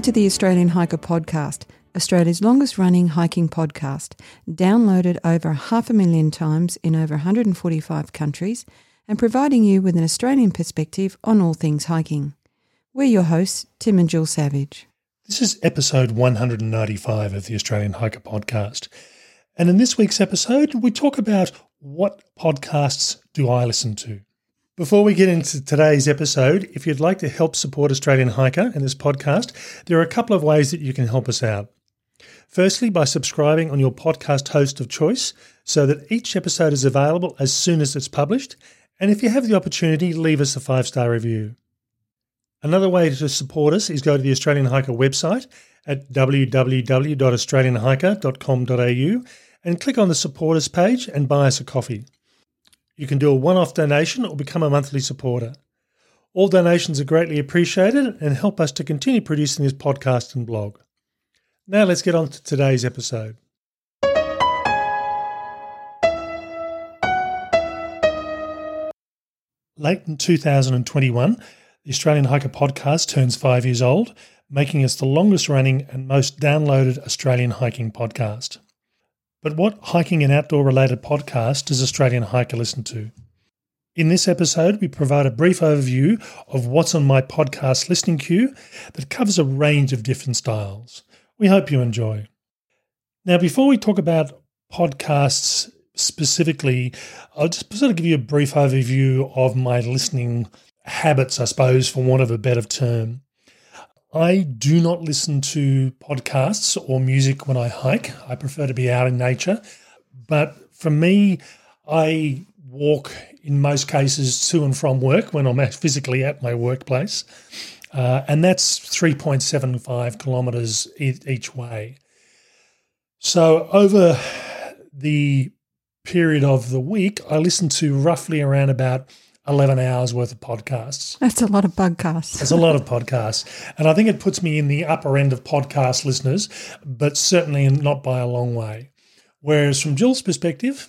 Welcome to the Australian Hiker Podcast, Australia's longest running hiking podcast, downloaded over half a million times in over 145 countries and providing you with an Australian perspective on all things hiking. We're your hosts, Tim and Jill Savage. This is episode 195 of the Australian Hiker Podcast. And in this week's episode, we talk about what podcasts do I listen to? Before we get into today's episode, if you'd like to help support Australian Hiker and this podcast, there are a couple of ways that you can help us out. Firstly, by subscribing on your podcast host of choice so that each episode is available as soon as it's published. And if you have the opportunity, leave us a five star review. Another way to support us is go to the Australian Hiker website at www.australianhiker.com.au and click on the supporters page and buy us a coffee. You can do a one off donation or become a monthly supporter. All donations are greatly appreciated and help us to continue producing this podcast and blog. Now let's get on to today's episode. Late in 2021, the Australian Hiker podcast turns five years old, making us the longest running and most downloaded Australian hiking podcast. But what hiking and outdoor related podcast does Australian Hiker listen to? In this episode, we provide a brief overview of what's on my podcast listening queue that covers a range of different styles. We hope you enjoy. Now, before we talk about podcasts specifically, I'll just sort of give you a brief overview of my listening habits, I suppose, for want of a better term. I do not listen to podcasts or music when I hike. I prefer to be out in nature. But for me, I walk in most cases to and from work when I'm physically at my workplace. Uh, and that's 3.75 kilometers each way. So over the period of the week, I listen to roughly around about 11 hours worth of podcasts. That's a lot of podcasts. That's a lot of podcasts. And I think it puts me in the upper end of podcast listeners, but certainly not by a long way. Whereas from Jill's perspective,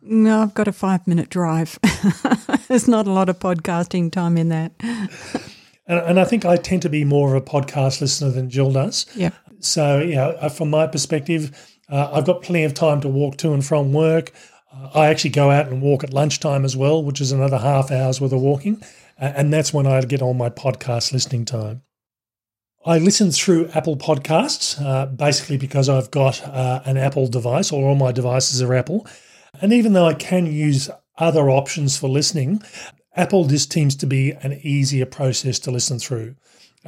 no, I've got a five minute drive. There's not a lot of podcasting time in that. and, and, I think I tend to be more of a podcast listener than Jill does. Yeah. So, you know, from my perspective, uh, I've got plenty of time to walk to and from work. I actually go out and walk at lunchtime as well, which is another half hour's worth of walking. And that's when I get all my podcast listening time. I listen through Apple Podcasts, uh, basically because I've got uh, an Apple device, or all my devices are Apple. And even though I can use other options for listening, Apple just seems to be an easier process to listen through.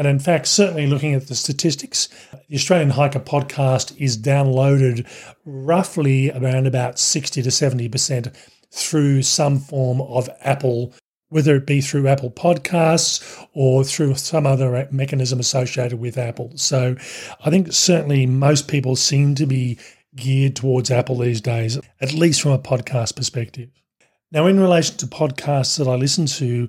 And in fact, certainly looking at the statistics, the Australian Hiker podcast is downloaded roughly around about 60 to 70% through some form of Apple, whether it be through Apple Podcasts or through some other mechanism associated with Apple. So I think certainly most people seem to be geared towards Apple these days, at least from a podcast perspective. Now, in relation to podcasts that I listen to,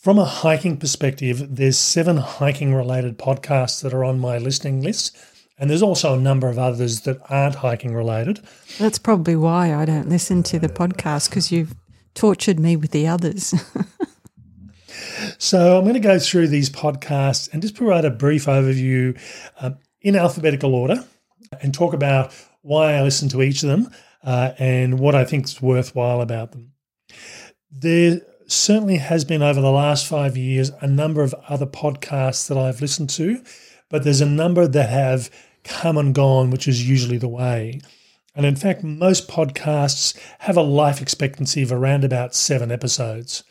from a hiking perspective, there's seven hiking related podcasts that are on my listening list. And there's also a number of others that aren't hiking related. That's probably why I don't listen to the podcast because you've tortured me with the others. so I'm going to go through these podcasts and just provide a brief overview uh, in alphabetical order and talk about why I listen to each of them uh, and what I think is worthwhile about them. There certainly has been over the last five years a number of other podcasts that I've listened to, but there's a number that have come and gone, which is usually the way. And in fact, most podcasts have a life expectancy of around about seven episodes.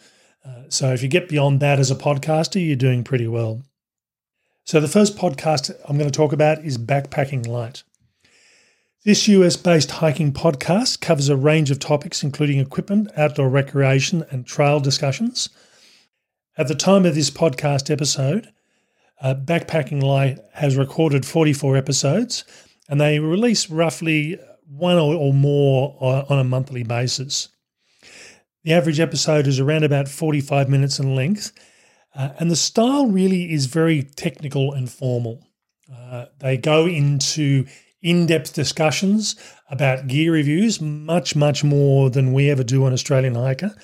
Uh, so if you get beyond that as a podcaster, you're doing pretty well. So the first podcast I'm going to talk about is Backpacking Light. This US based hiking podcast covers a range of topics, including equipment, outdoor recreation, and trail discussions. At the time of this podcast episode, uh, Backpacking Light has recorded 44 episodes, and they release roughly one or more on a monthly basis. The average episode is around about 45 minutes in length, uh, and the style really is very technical and formal. Uh, they go into in depth discussions about gear reviews, much, much more than we ever do on Australian Hiker.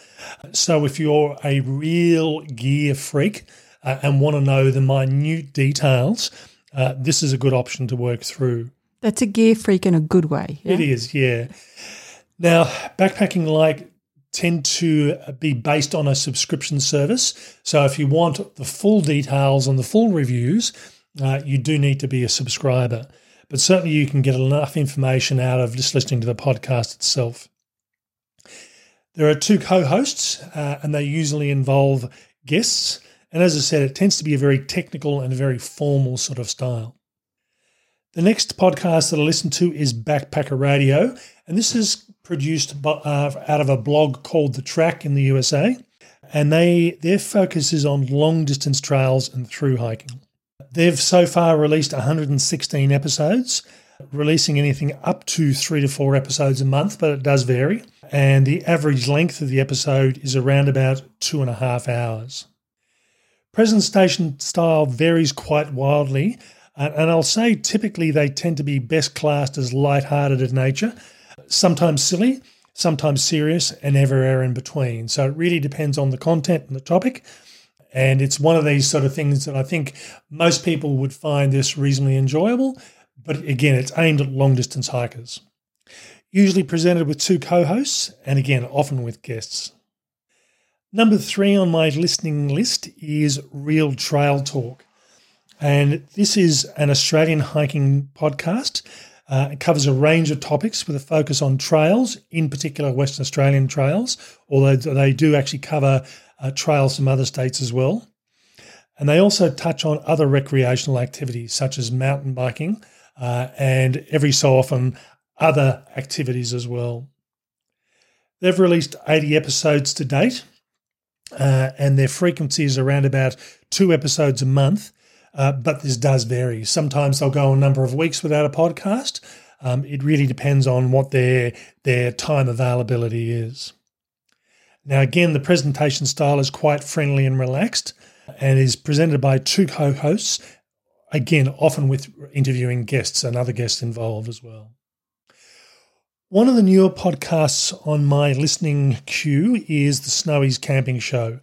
So if you're a real gear freak uh, and want to know the minute details uh, this is a good option to work through. That's a gear freak in a good way. Yeah? It is, yeah. Now, Backpacking Light tend to be based on a subscription service. So if you want the full details and the full reviews, uh, you do need to be a subscriber. But certainly you can get enough information out of just listening to the podcast itself. There are two co hosts, uh, and they usually involve guests. And as I said, it tends to be a very technical and a very formal sort of style. The next podcast that I listen to is Backpacker Radio, and this is produced by, uh, out of a blog called The Trek in the USA, and they their focus is on long distance trails and through hiking. They've so far released 116 episodes, releasing anything up to three to four episodes a month, but it does vary. And the average length of the episode is around about two and a half hours. Presentation style varies quite wildly, and I'll say typically they tend to be best classed as light-hearted in nature, sometimes silly, sometimes serious, and everywhere in between. So it really depends on the content and the topic. And it's one of these sort of things that I think most people would find this reasonably enjoyable. But again, it's aimed at long distance hikers. Usually presented with two co hosts, and again, often with guests. Number three on my listening list is Real Trail Talk. And this is an Australian hiking podcast. Uh, it covers a range of topics with a focus on trails, in particular Western Australian trails, although they do actually cover uh, trails from other states as well. And they also touch on other recreational activities such as mountain biking uh, and every so often other activities as well. They've released 80 episodes to date, uh, and their frequency is around about two episodes a month. Uh, but this does vary. Sometimes they'll go a number of weeks without a podcast. Um, it really depends on what their their time availability is. Now, again, the presentation style is quite friendly and relaxed and is presented by two co hosts, again, often with interviewing guests and other guests involved as well. One of the newer podcasts on my listening queue is the Snowys Camping Show.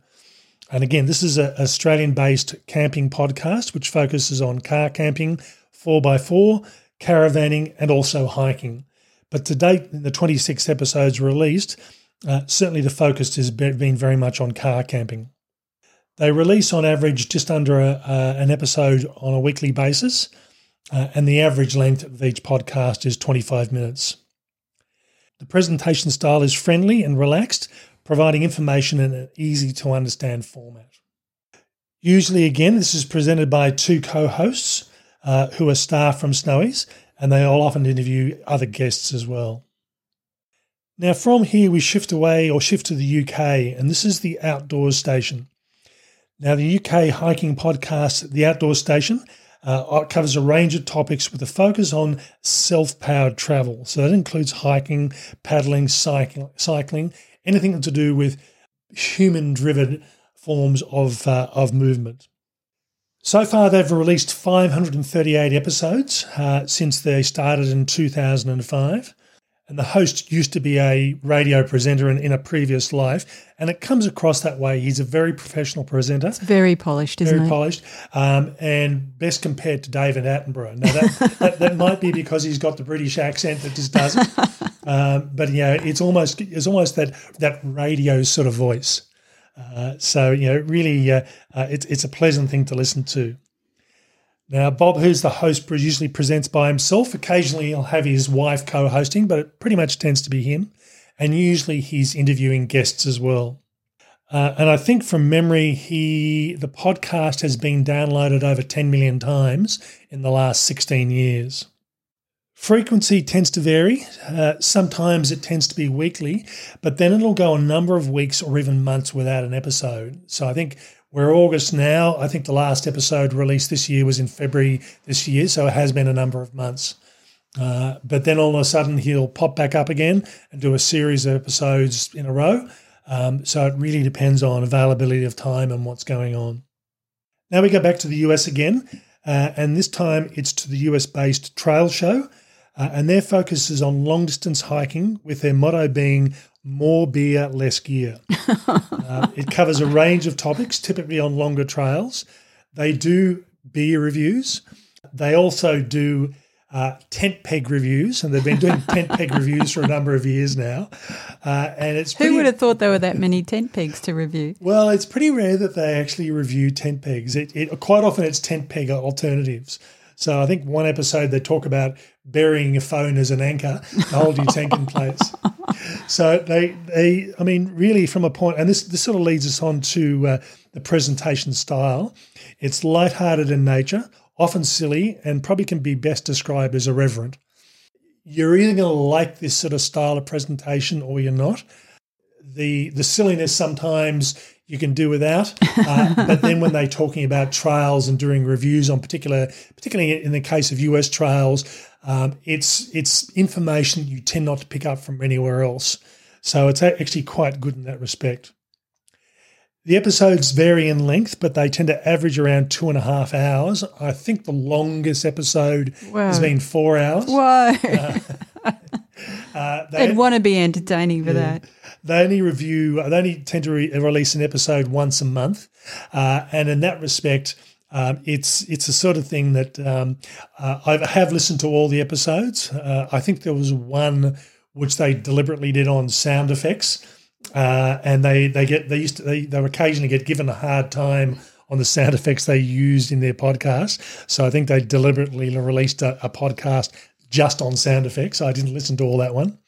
And again, this is an Australian based camping podcast which focuses on car camping, 4x4, caravanning, and also hiking. But to date, the 26 episodes released, uh, certainly, the focus has been very much on car camping. They release on average just under a, uh, an episode on a weekly basis, uh, and the average length of each podcast is 25 minutes. The presentation style is friendly and relaxed, providing information in an easy to understand format. Usually, again, this is presented by two co hosts uh, who are staff from Snowys, and they all often interview other guests as well. Now, from here, we shift away or shift to the UK, and this is the Outdoors Station. Now, the UK hiking podcast, The Outdoors Station, uh, covers a range of topics with a focus on self powered travel. So that includes hiking, paddling, cycling, cycling anything to do with human driven forms of, uh, of movement. So far, they've released 538 episodes uh, since they started in 2005. And the host used to be a radio presenter in, in a previous life, and it comes across that way. He's a very professional presenter. It's very polished, isn't very it? Very polished, um, and best compared to David Attenborough. Now, that, that, that, might be because he's got the British accent that just doesn't. um, but, yeah, it's almost it's almost that, that radio sort of voice. Uh, so, you know, really, uh, uh, it's, it's a pleasant thing to listen to. Now, Bob, who's the host, usually presents by himself. Occasionally, he'll have his wife co hosting, but it pretty much tends to be him. And usually, he's interviewing guests as well. Uh, and I think from memory, he the podcast has been downloaded over 10 million times in the last 16 years. Frequency tends to vary. Uh, sometimes it tends to be weekly, but then it'll go a number of weeks or even months without an episode. So I think we're August now. I think the last episode released this year was in February this year, so it has been a number of months. Uh, but then all of a sudden he'll pop back up again and do a series of episodes in a row. Um, so it really depends on availability of time and what's going on. Now we go back to the US again, uh, and this time it's to the US based Trail Show. Uh, and their focus is on long distance hiking, with their motto being more beer, less gear. uh, it covers a range of topics, typically on longer trails. They do beer reviews, They also do uh, tent peg reviews, and they've been doing tent peg reviews for a number of years now. Uh, and it's pretty, who would have thought there were that many tent pegs to review? Well, it's pretty rare that they actually review tent pegs. It, it quite often it's tent peg alternatives. So I think one episode they talk about burying a phone as an anchor to hold your tank in place. So they, they, I mean, really from a point, and this this sort of leads us on to uh, the presentation style. It's light-hearted in nature, often silly, and probably can be best described as irreverent. You're either going to like this sort of style of presentation or you're not. The the silliness sometimes you can do without, uh, but then when they're talking about trials and doing reviews on particular, particularly in the case of US trials, um, it's it's information you tend not to pick up from anywhere else. So it's actually quite good in that respect. The episodes vary in length, but they tend to average around two and a half hours. I think the longest episode has been four hours. Why? Uh, uh, they, would want to be entertaining for yeah, that. They only review, they only tend to re- release an episode once a month. Uh, and in that respect, um, it's it's the sort of thing that um, uh, I have listened to all the episodes. Uh, I think there was one which they deliberately did on sound effects, uh, and they they get they used to they they occasionally get given a hard time on the sound effects they used in their podcast. So I think they deliberately released a, a podcast just on sound effects. I didn't listen to all that one.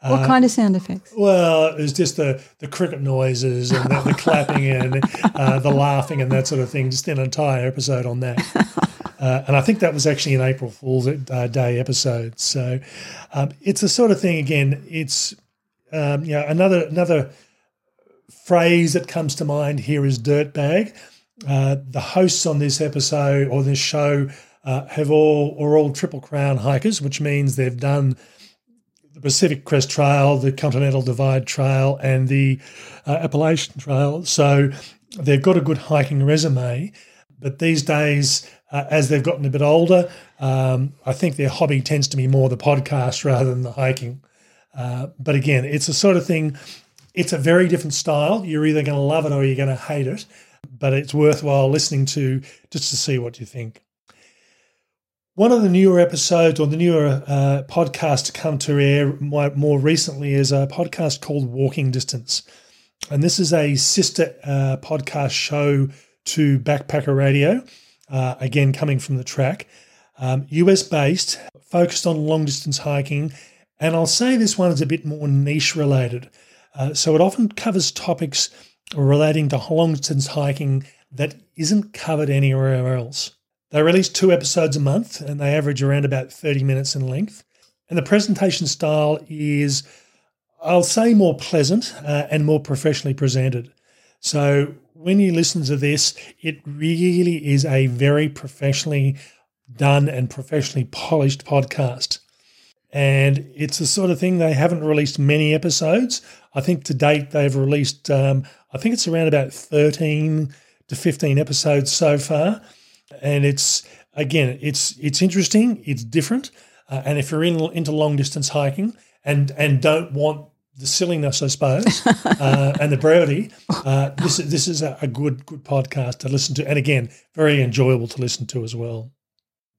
What uh, kind of sound effects? Well, it was just the, the cricket noises and the, the clapping and uh, the laughing and that sort of thing. Just an entire episode on that. Uh, and I think that was actually an April Fool's uh, Day episode. So um, it's the sort of thing. Again, it's um, you know another another phrase that comes to mind here is dirtbag. Uh, the hosts on this episode or this show uh, have all are all triple crown hikers, which means they've done the Pacific Crest Trail, the Continental Divide Trail, and the uh, Appalachian Trail. So they've got a good hiking resume. But these days, uh, as they've gotten a bit older, um, I think their hobby tends to be more the podcast rather than the hiking. Uh, but again, it's a sort of thing, it's a very different style. You're either going to love it or you're going to hate it, but it's worthwhile listening to just to see what you think. One of the newer episodes or the newer uh, podcast to come to air more recently is a podcast called Walking Distance. And this is a sister uh, podcast show to Backpacker Radio, uh, again, coming from the Trek. Um, US based, focused on long distance hiking. And I'll say this one is a bit more niche related. Uh, so it often covers topics relating to long distance hiking that isn't covered anywhere else. They release two episodes a month and they average around about 30 minutes in length. And the presentation style is, I'll say, more pleasant uh, and more professionally presented. So when you listen to this, it really is a very professionally done and professionally polished podcast. And it's the sort of thing they haven't released many episodes. I think to date they've released, um, I think it's around about 13 to 15 episodes so far and it's again, it's it's interesting, it's different, uh, and if you're in, into long distance hiking and and don't want the silliness, I suppose, uh, and the brevity, uh, this this is a, a good good podcast to listen to, and again, very enjoyable to listen to as well.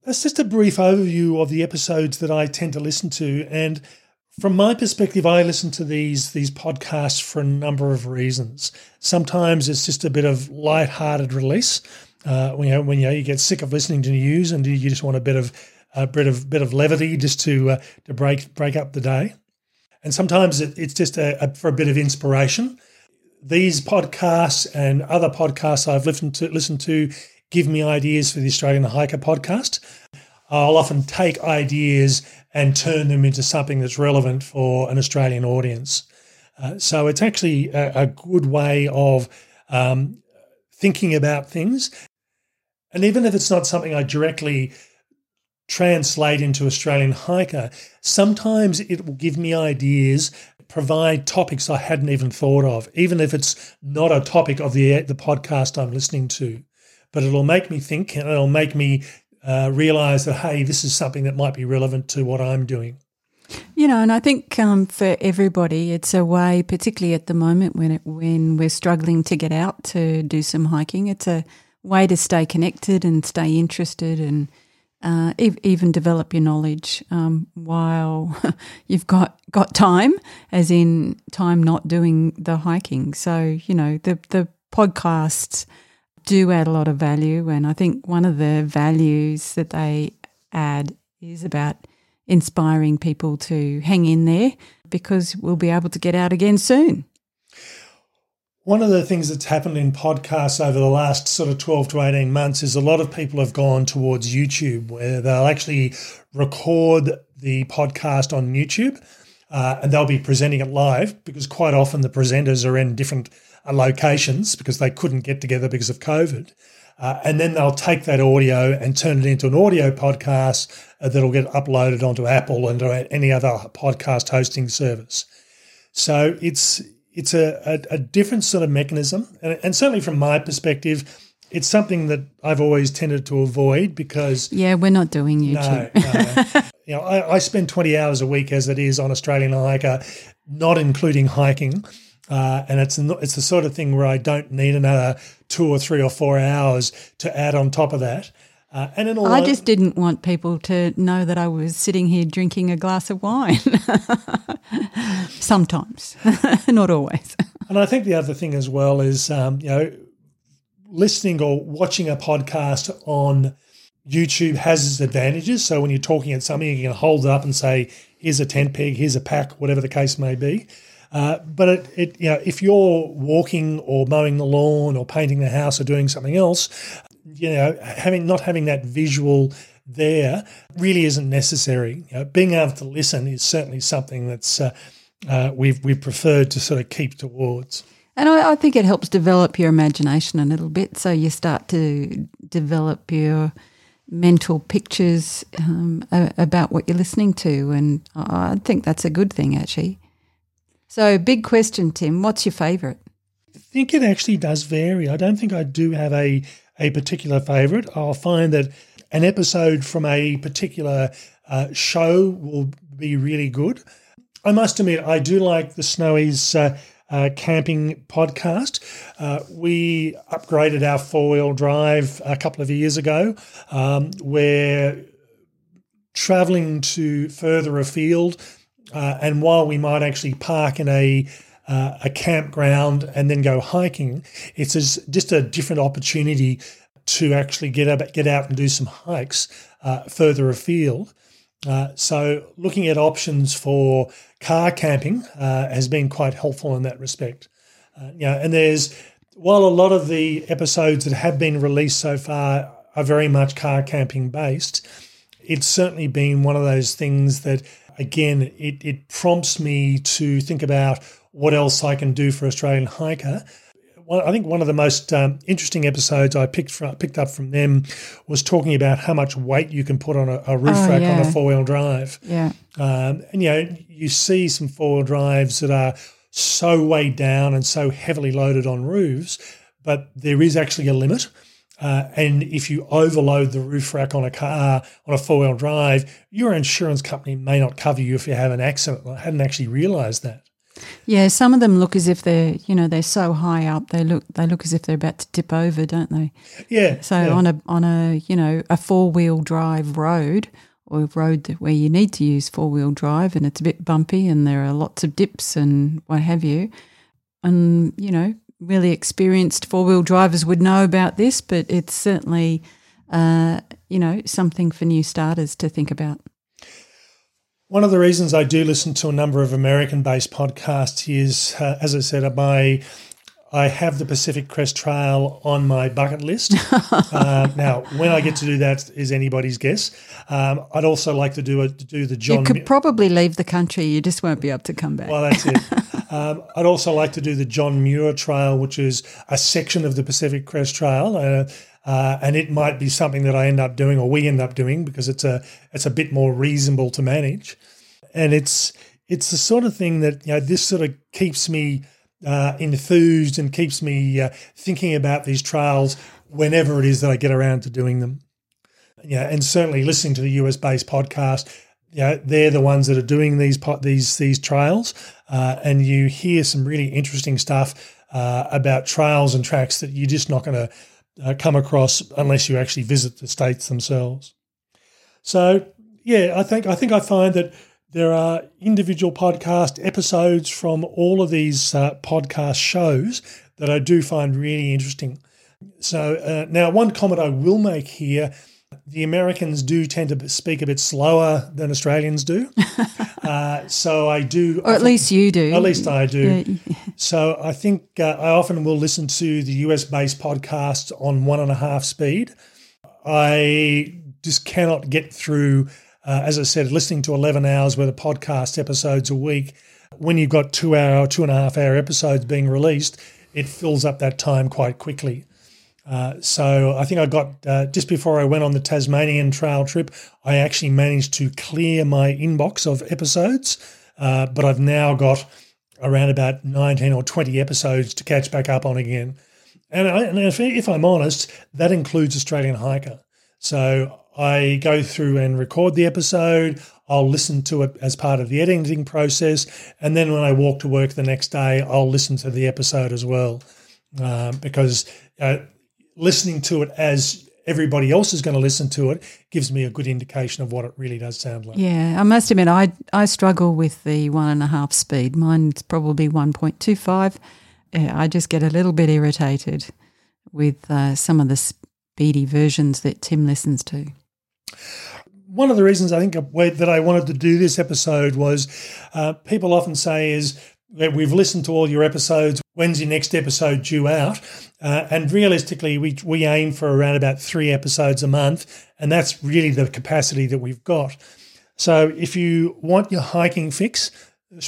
That's just a brief overview of the episodes that I tend to listen to, and from my perspective, I listen to these these podcasts for a number of reasons. Sometimes it's just a bit of light-hearted release uh, when, you know, when you, know, you get sick of listening to news and you just want a bit of a bit of bit of levity just to uh, to break break up the day. And sometimes it, it's just a, a, for a bit of inspiration. These podcasts and other podcasts I've listened to listened to give me ideas for the Australian Hiker podcast. I'll often take ideas and turn them into something that's relevant for an Australian audience. Uh, so it's actually a, a good way of um, thinking about things and even if it's not something I directly translate into Australian hiker, sometimes it will give me ideas, provide topics I hadn't even thought of, even if it's not a topic of the the podcast I'm listening to. But it'll make me think it'll make me uh, realize that hey, this is something that might be relevant to what I'm doing. You know, and I think um, for everybody, it's a way, particularly at the moment when it, when we're struggling to get out to do some hiking. It's a way to stay connected and stay interested and uh, even develop your knowledge um, while you've got got time, as in time not doing the hiking. So you know the the podcasts do add a lot of value, and I think one of the values that they add is about inspiring people to hang in there because we'll be able to get out again soon. One of the things that's happened in podcasts over the last sort of 12 to 18 months is a lot of people have gone towards YouTube where they'll actually record the podcast on YouTube uh, and they'll be presenting it live because quite often the presenters are in different uh, locations because they couldn't get together because of COVID. Uh, and then they'll take that audio and turn it into an audio podcast uh, that'll get uploaded onto Apple and any other podcast hosting service. So it's it's a, a, a different sort of mechanism, and, and, certainly from my perspective, it's something that I've always tended to avoid because yeah, we're not doing YouTube. No, no. you know, I, I, spend twenty hours a week as it is on Australian Hiker, not including hiking, uh, and it's not, it's the sort of thing where I don't need another two or three or four hours to add on top of that. Uh, and in all I just didn't want people to know that I was sitting here drinking a glass of wine. Sometimes, not always. and I think the other thing as well is, um, you know, listening or watching a podcast on YouTube has its advantages. So when you're talking at something, you can hold it up and say, "Here's a tent peg, here's a pack, whatever the case may be." Uh, but it, it, you know, if you're walking or mowing the lawn or painting the house or doing something else, you know, having not having that visual there really isn't necessary. You know, being able to listen is certainly something that's uh, uh, we've we've preferred to sort of keep towards. And I, I, think it helps develop your imagination a little bit, so you start to develop your mental pictures um, about what you're listening to, and I think that's a good thing actually. So, big question, Tim. What's your favourite? I think it actually does vary. I don't think I do have a a particular favourite. I'll find that an episode from a particular uh, show will be really good. I must admit, I do like the Snowys uh, uh, camping podcast. Uh, we upgraded our four wheel drive a couple of years ago. Um, we're traveling to further afield, uh, and while we might actually park in a uh, a campground and then go hiking. It's just a different opportunity to actually get out, get out and do some hikes uh, further afield. Uh, so, looking at options for car camping uh, has been quite helpful in that respect. Uh, you and there's while a lot of the episodes that have been released so far are very much car camping based, it's certainly been one of those things that again it, it prompts me to think about what else I can do for Australian hiker. I think one of the most um, interesting episodes I picked from, picked up from them was talking about how much weight you can put on a, a roof oh, rack yeah. on a four wheel drive. Yeah, um, and you know you see some four wheel drives that are so weighed down and so heavily loaded on roofs, but there is actually a limit. Uh, and if you overload the roof rack on a car on a four wheel drive, your insurance company may not cover you if you have an accident. I hadn't actually realised that. Yeah, some of them look as if they're, you know, they're so high up. They look, they look as if they're about to tip over, don't they? Yeah. So yeah. on a on a you know a four wheel drive road or road where you need to use four wheel drive and it's a bit bumpy and there are lots of dips and what have you, and you know, really experienced four wheel drivers would know about this, but it's certainly, uh, you know, something for new starters to think about. One of the reasons I do listen to a number of American based podcasts is, uh, as I said, my I have the Pacific Crest Trail on my bucket list. uh, now, when I get to do that is anybody's guess. Um, I'd also like to do a, do the John. You could probably leave the country. You just won't be able to come back. Well, that's it. um, I'd also like to do the John Muir Trail, which is a section of the Pacific Crest Trail. Uh, uh, and it might be something that I end up doing or we end up doing because it's a it's a bit more reasonable to manage, and it's it's the sort of thing that you know this sort of keeps me uh, enthused and keeps me uh, thinking about these trials whenever it is that I get around to doing them. Yeah, and certainly listening to the US based podcast, yeah, they're the ones that are doing these these these trials, uh, and you hear some really interesting stuff uh, about trails and tracks that you're just not going to uh, come across unless you actually visit the states themselves. So yeah, I think I think I find that there are individual podcast episodes from all of these uh, podcast shows that I do find really interesting. So uh, now, one comment I will make here: the Americans do tend to speak a bit slower than Australians do. uh, so I do, or at least you do. At least I do. So I think uh, I often will listen to the US-based podcasts on one and a half speed. I just cannot get through. Uh, as I said, listening to 11 hours worth of podcast episodes a week, when you've got two hour, two and a half hour episodes being released, it fills up that time quite quickly. Uh, so I think I got uh, just before I went on the Tasmanian trail trip, I actually managed to clear my inbox of episodes, uh, but I've now got around about 19 or 20 episodes to catch back up on again. And, I, and if, if, I'm honest, that includes Australian Hiker. So I go through and record the episode. I'll listen to it as part of the editing process. And then when I walk to work the next day, I'll listen to the episode as well. Uh, because uh, listening to it as everybody else is going to listen to it gives me a good indication of what it really does sound like. Yeah, I must admit, I I struggle with the one and a half speed. Mine's probably one point two five. I just get a little bit irritated with uh, some of the speedy versions that Tim listens to. One of the reasons I think that I wanted to do this episode was uh, people often say is that we've listened to all your episodes. When's your next episode due out? Uh, and realistically, we, we aim for around about three episodes a month, and that's really the capacity that we've got. So if you want your hiking fix,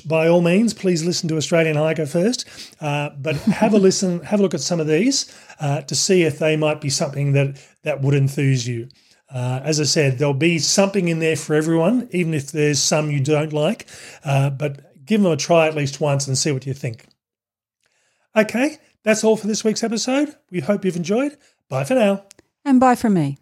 by all means, please listen to Australian Hiker first. Uh, but have a listen, have a look at some of these uh, to see if they might be something that that would enthuse you. Uh, as I said, there'll be something in there for everyone, even if there's some you don't like. Uh, but give them a try at least once and see what you think. Okay, that's all for this week's episode. We hope you've enjoyed. Bye for now. And bye from me.